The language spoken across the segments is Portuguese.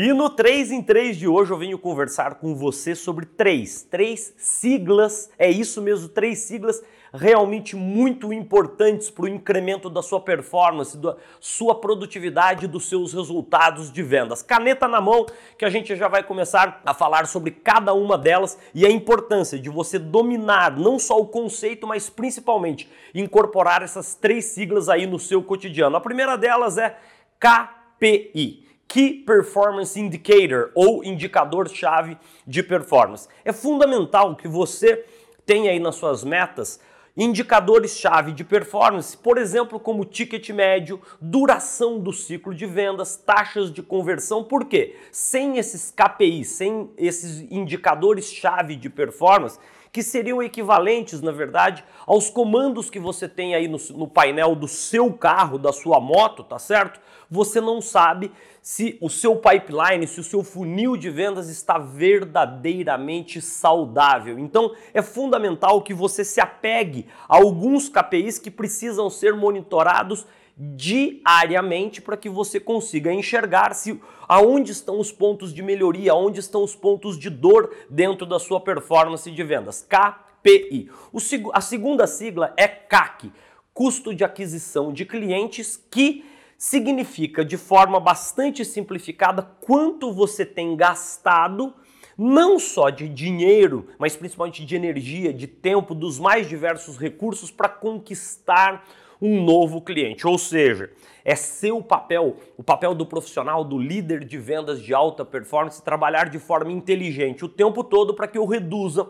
E no 3 em 3 de hoje eu venho conversar com você sobre três, três siglas, é isso mesmo, três siglas realmente muito importantes para o incremento da sua performance, da sua produtividade, dos seus resultados de vendas. Caneta na mão, que a gente já vai começar a falar sobre cada uma delas e a importância de você dominar não só o conceito, mas principalmente incorporar essas três siglas aí no seu cotidiano. A primeira delas é KPI. Key Performance Indicator ou indicador-chave de performance. É fundamental que você tenha aí nas suas metas indicadores-chave de performance, por exemplo, como ticket médio, duração do ciclo de vendas, taxas de conversão. Por quê? Sem esses KPIs, sem esses indicadores-chave de performance, que seriam equivalentes, na verdade, aos comandos que você tem aí no, no, painel do seu carro, da sua moto, tá certo? Você não sabe se o seu pipeline, se o seu funil de vendas está verdadeiramente saudável. Então, é fundamental que você se apegue a alguns KPIs que precisam ser monitorados diariamente para que você consiga enxergar se aonde estão os pontos de melhoria, aonde estão os pontos de dor dentro da sua performance de vendas. KPI. O, a segunda sigla é CAC, custo de aquisição de clientes, que significa de forma bastante simplificada quanto você tem gastado não só de dinheiro, mas principalmente de energia, de tempo, dos mais diversos recursos para conquistar um novo cliente. Ou seja, é seu papel, o papel do profissional, do líder de vendas de alta performance, trabalhar de forma inteligente o tempo todo para que eu reduza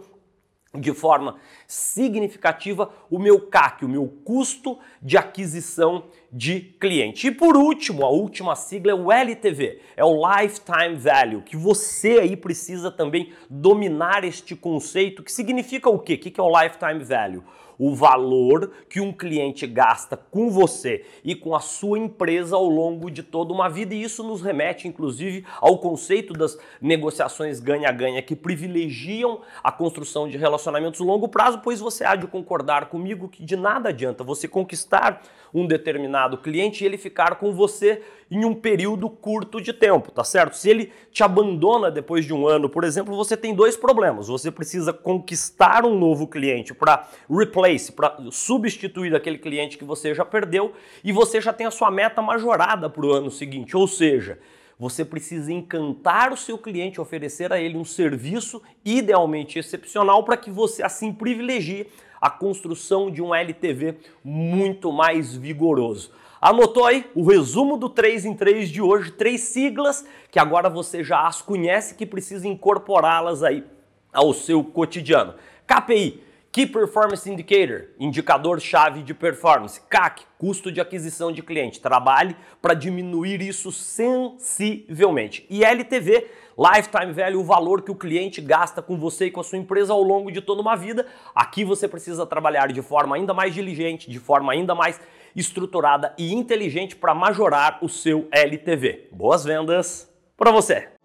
de forma significativa o meu CAC, o meu custo de aquisição de cliente. E por último, a última sigla é o LTV, é o Lifetime Value, que você aí precisa também dominar este conceito, que significa o quê? O que é o Lifetime Value? O valor que um cliente gasta com você e com a sua empresa ao longo de toda uma vida. E isso nos remete, inclusive, ao conceito das negociações ganha-ganha que privilegiam a construção de relacionamentos longo prazo, pois você há de concordar comigo que de nada adianta você conquistar um determinado cliente e ele ficar com você em um período curto de tempo, tá certo? Se ele te abandona depois de um ano, por exemplo, você tem dois problemas. Você precisa conquistar um novo cliente para replace, para substituir aquele cliente que você já perdeu e você já tem a sua meta majorada para o ano seguinte. Ou seja, você precisa encantar o seu cliente, oferecer a ele um serviço idealmente excepcional para que você assim privilegie a construção de um LTV muito mais vigoroso. Anotou aí o resumo do 3 em 3 de hoje, três siglas que agora você já as conhece que precisa incorporá-las aí ao seu cotidiano. KPI, Key Performance Indicator, indicador-chave de performance. CAC, custo de aquisição de cliente. Trabalhe para diminuir isso sensivelmente. E LTV, Lifetime Value, o valor que o cliente gasta com você e com a sua empresa ao longo de toda uma vida. Aqui você precisa trabalhar de forma ainda mais diligente, de forma ainda mais estruturada e inteligente para majorar o seu LTV. Boas vendas para você!